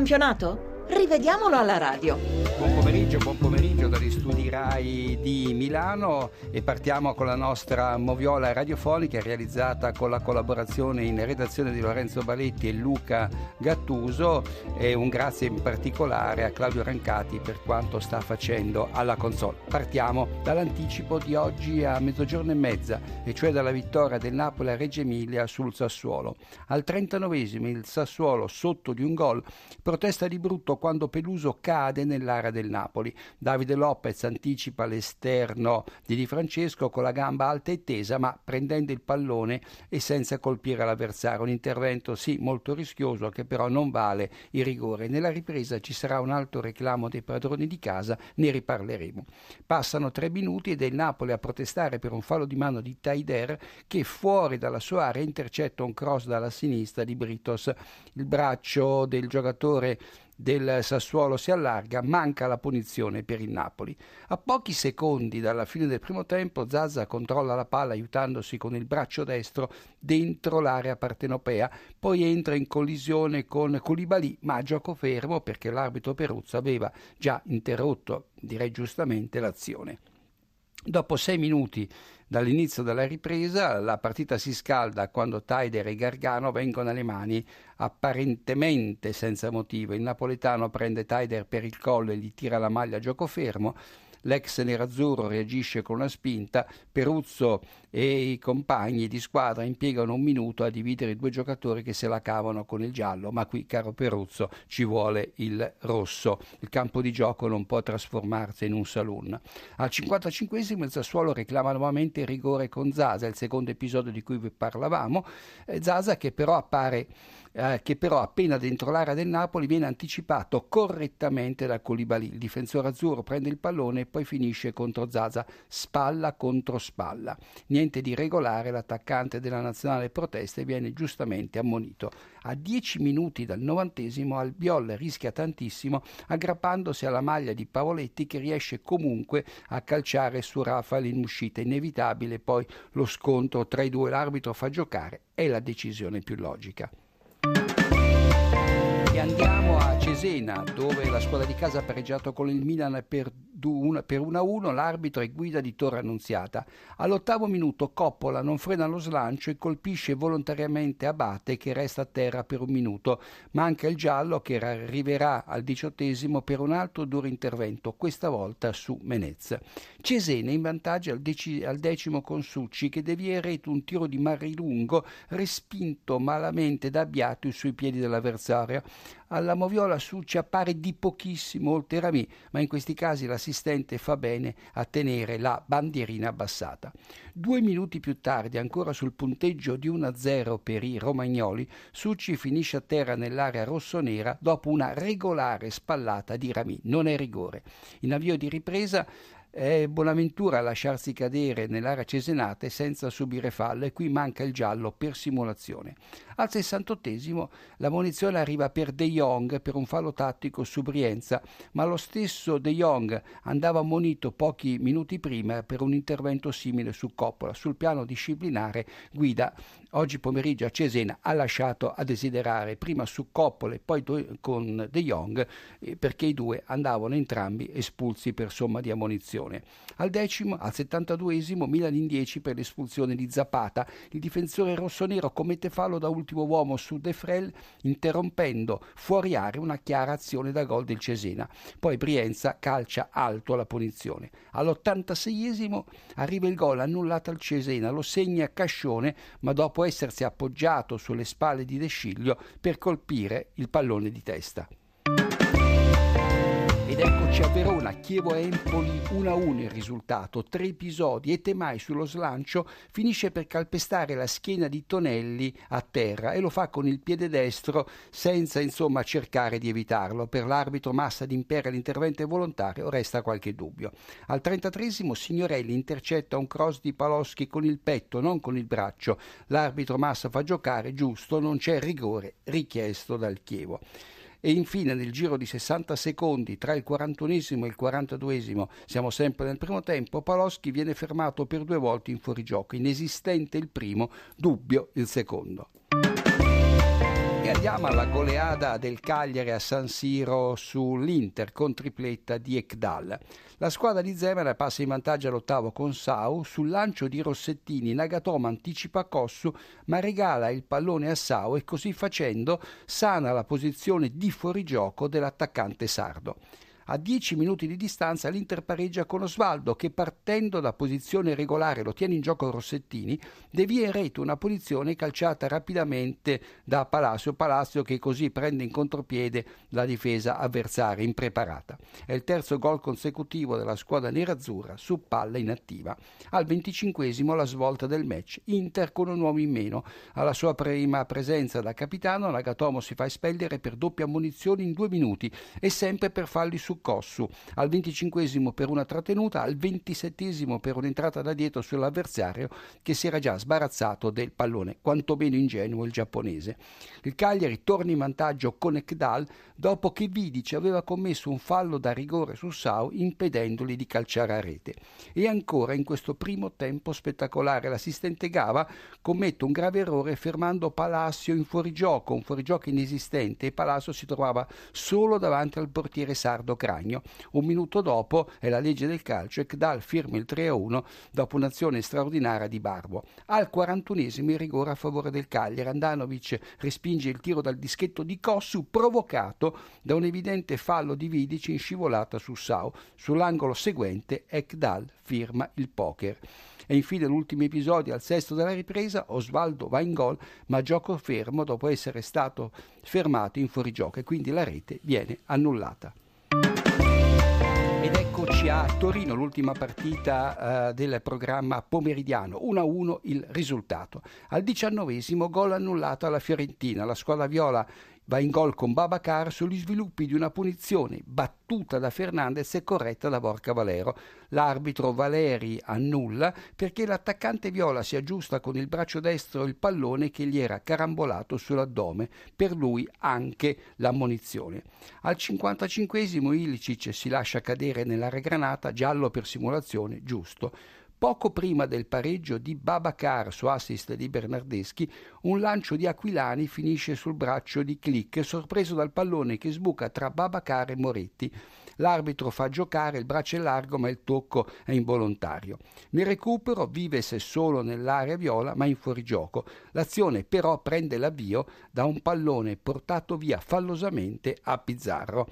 campionato? Rivediamolo alla radio. Buon pomeriggio, buon pomeriggio dagli studi RAI di Milano e partiamo con la nostra moviola radiofonica realizzata con la collaborazione in redazione di Lorenzo Baletti e Luca Gattuso e un grazie in particolare a Claudio Rancati per quanto sta facendo alla console. Partiamo dall'anticipo di oggi a mezzogiorno e mezza e cioè dalla vittoria del Napoli a Reggio Emilia sul Sassuolo. Al 39 il Sassuolo sotto di un gol protesta di brutto quando Peluso cade nell'area del Napoli. Davide Lopez anticipa l'esterno di Di Francesco con la gamba alta e tesa, ma prendendo il pallone e senza colpire l'avversario. Un intervento sì molto rischioso che però non vale il rigore. Nella ripresa ci sarà un alto reclamo dei padroni di casa, ne riparleremo. Passano tre minuti ed è il Napoli a protestare per un fallo di mano di Taider che fuori dalla sua area intercetta un cross dalla sinistra di Britos. Il braccio del giocatore del Sassuolo si allarga, manca la punizione per il Napoli. A pochi secondi dalla fine del primo tempo Zazza controlla la palla aiutandosi con il braccio destro dentro l'area partenopea, poi entra in collisione con Koulibaly, ma a gioco fermo perché l'arbitro Peruzzo aveva già interrotto, direi giustamente, l'azione. Dopo sei minuti dall'inizio della ripresa la partita si scalda quando Taider e Gargano vengono alle mani apparentemente senza motivo. Il napoletano prende Taider per il collo e gli tira la maglia a gioco fermo l'ex nerazzurro reagisce con una spinta, Peruzzo e i compagni di squadra impiegano un minuto a dividere i due giocatori che se la cavano con il giallo, ma qui, caro Peruzzo, ci vuole il rosso. Il campo di gioco non può trasformarsi in un saloon. Al 55 il Sassuolo reclama nuovamente il rigore con Zaza, il secondo episodio di cui vi parlavamo. Eh, Zaza che però appare eh, che però appena dentro l'area del Napoli viene anticipato correttamente da Colibali. Il difensore azzurro prende il pallone poi finisce contro Zaza, spalla contro spalla. Niente di regolare, l'attaccante della nazionale protesta e viene giustamente ammonito. A 10 minuti dal novantesimo Albiol rischia tantissimo aggrappandosi alla maglia di Pavoletti che riesce comunque a calciare su Rafael in uscita. Inevitabile poi lo scontro tra i due, l'arbitro fa giocare, è la decisione più logica Cesena, dove la squadra di casa ha pareggiato con il Milan per 1-1, l'arbitro è guida di Torre Annunziata. All'ottavo minuto Coppola non frena lo slancio e colpisce volontariamente Abate che resta a terra per un minuto. Manca il giallo che arriverà al diciottesimo per un altro duro intervento, questa volta su Menez. Cesena in vantaggio al, dec- al decimo con Succi che devia rete un tiro di Marilungo respinto malamente da Abbiatu sui piedi dell'avversario alla moviola Succi appare di pochissimo oltre Rami, ma in questi casi l'assistente fa bene a tenere la bandierina abbassata. Due minuti più tardi, ancora sul punteggio di 1-0 per i romagnoli, Succi finisce a terra nell'area rossonera dopo una regolare spallata di Rami. Non è rigore. In avvio di ripresa è Bonaventura a lasciarsi cadere nell'area cesenate senza subire fallo e qui manca il giallo per simulazione. Al 68 la munizione arriva per De Jong per un fallo tattico su Brienza, ma lo stesso De Jong andava ammonito pochi minuti prima per un intervento simile su Coppola. Sul piano disciplinare Guida oggi pomeriggio a Cesena ha lasciato a desiderare prima su Coppola e poi con De Jong eh, perché i due andavano entrambi espulsi per somma di ammonizione. Al decimo, al 72esimo, Milan in 10 per l'espulsione di Zapata. Il difensore rossonero commette fallo da ultimo uomo su De Frel, interrompendo fuori area una chiara azione da gol del Cesena. Poi Brienza calcia alto la punizione. All'86esimo arriva il gol annullato al Cesena, lo segna Cascione, ma dopo essersi appoggiato sulle spalle di De Sciglio per colpire il pallone di testa. Ed eccoci a Verona, Chievo-Empoli 1-1 il risultato, tre episodi e Temai sullo slancio finisce per calpestare la schiena di Tonelli a terra e lo fa con il piede destro senza insomma cercare di evitarlo. Per l'arbitro Massa d'Impera l'intervento è volontario, resta qualche dubbio. Al 33 Signorelli intercetta un cross di Paloschi con il petto, non con il braccio. L'arbitro Massa fa giocare, giusto, non c'è rigore richiesto dal Chievo e infine nel giro di 60 secondi tra il 41 e il 42 siamo sempre nel primo tempo, Paloschi viene fermato per due volte in fuorigioco, inesistente il primo, dubbio il secondo andiamo alla goleada del Cagliari a San Siro sull'Inter con tripletta di Ekdal. La squadra di Zemera passa in vantaggio all'ottavo con Sau, sul lancio di Rossettini Nagatomo anticipa Cossu ma regala il pallone a Sau e così facendo sana la posizione di fuorigioco dell'attaccante sardo. A 10 minuti di distanza l'Inter pareggia con Osvaldo che partendo da posizione regolare lo tiene in gioco Rossettini, devia in rete una posizione calciata rapidamente da Palacio, Palacio che così prende in contropiede la difesa avversaria impreparata. È il terzo gol consecutivo della squadra nerazzurra su palla inattiva. Al 25 la svolta del match, Inter con un uomo in meno. Alla sua prima presenza da capitano Nagatomo si fa espellere per doppia munizione in due minuti e sempre per falli su Cossu, al 25 per una trattenuta, al 27 per un'entrata da dietro sull'avversario che si era già sbarazzato del pallone, quantomeno ingenuo il giapponese. Il Cagliari torna in vantaggio con Ekdal dopo che Vidic aveva commesso un fallo da rigore su Sau impedendogli di calciare a rete. E ancora in questo primo tempo spettacolare l'assistente Gava commette un grave errore fermando Palacio in fuorigioco, un fuorigioco inesistente e Palacio si trovava solo davanti al portiere sardo Cragno. Un minuto dopo, è la legge del calcio, e Kdal firma il 3-1 dopo un'azione straordinaria di Barbo. Al 41esimo il rigore a favore del Cagliari. Andanovic respinge il tiro dal dischetto di Cossu provocato da un evidente fallo di Vidic in scivolata su Sau. Sull'angolo seguente Ekdal firma il poker. E infine l'ultimo episodio, al sesto della ripresa, Osvaldo va in gol, ma gioco fermo dopo essere stato fermato in fuorigioco e quindi la rete viene annullata. Eccoci a Torino, l'ultima partita uh, del programma pomeridiano, 1-1 il risultato. Al diciannovesimo gol annullato alla Fiorentina, la squadra viola va in gol con Babacar sugli sviluppi di una punizione battuta da Fernandez e corretta da Borca Valero. L'arbitro Valeri annulla perché l'attaccante viola si aggiusta con il braccio destro il pallone che gli era carambolato sull'addome, per lui anche l'ammonizione. Al 55 Ilicic si lascia cadere nell'area granata, giallo per simulazione, giusto. Poco prima del pareggio di Babacar su assist di Bernardeschi, un lancio di Aquilani finisce sul braccio di Click, sorpreso dal pallone che sbuca tra Babacar e Moretti. L'arbitro fa giocare, il braccio è largo ma il tocco è involontario. Nel recupero vive se solo nell'area viola ma in fuorigioco. L'azione però prende l'avvio da un pallone portato via fallosamente a Pizzarro.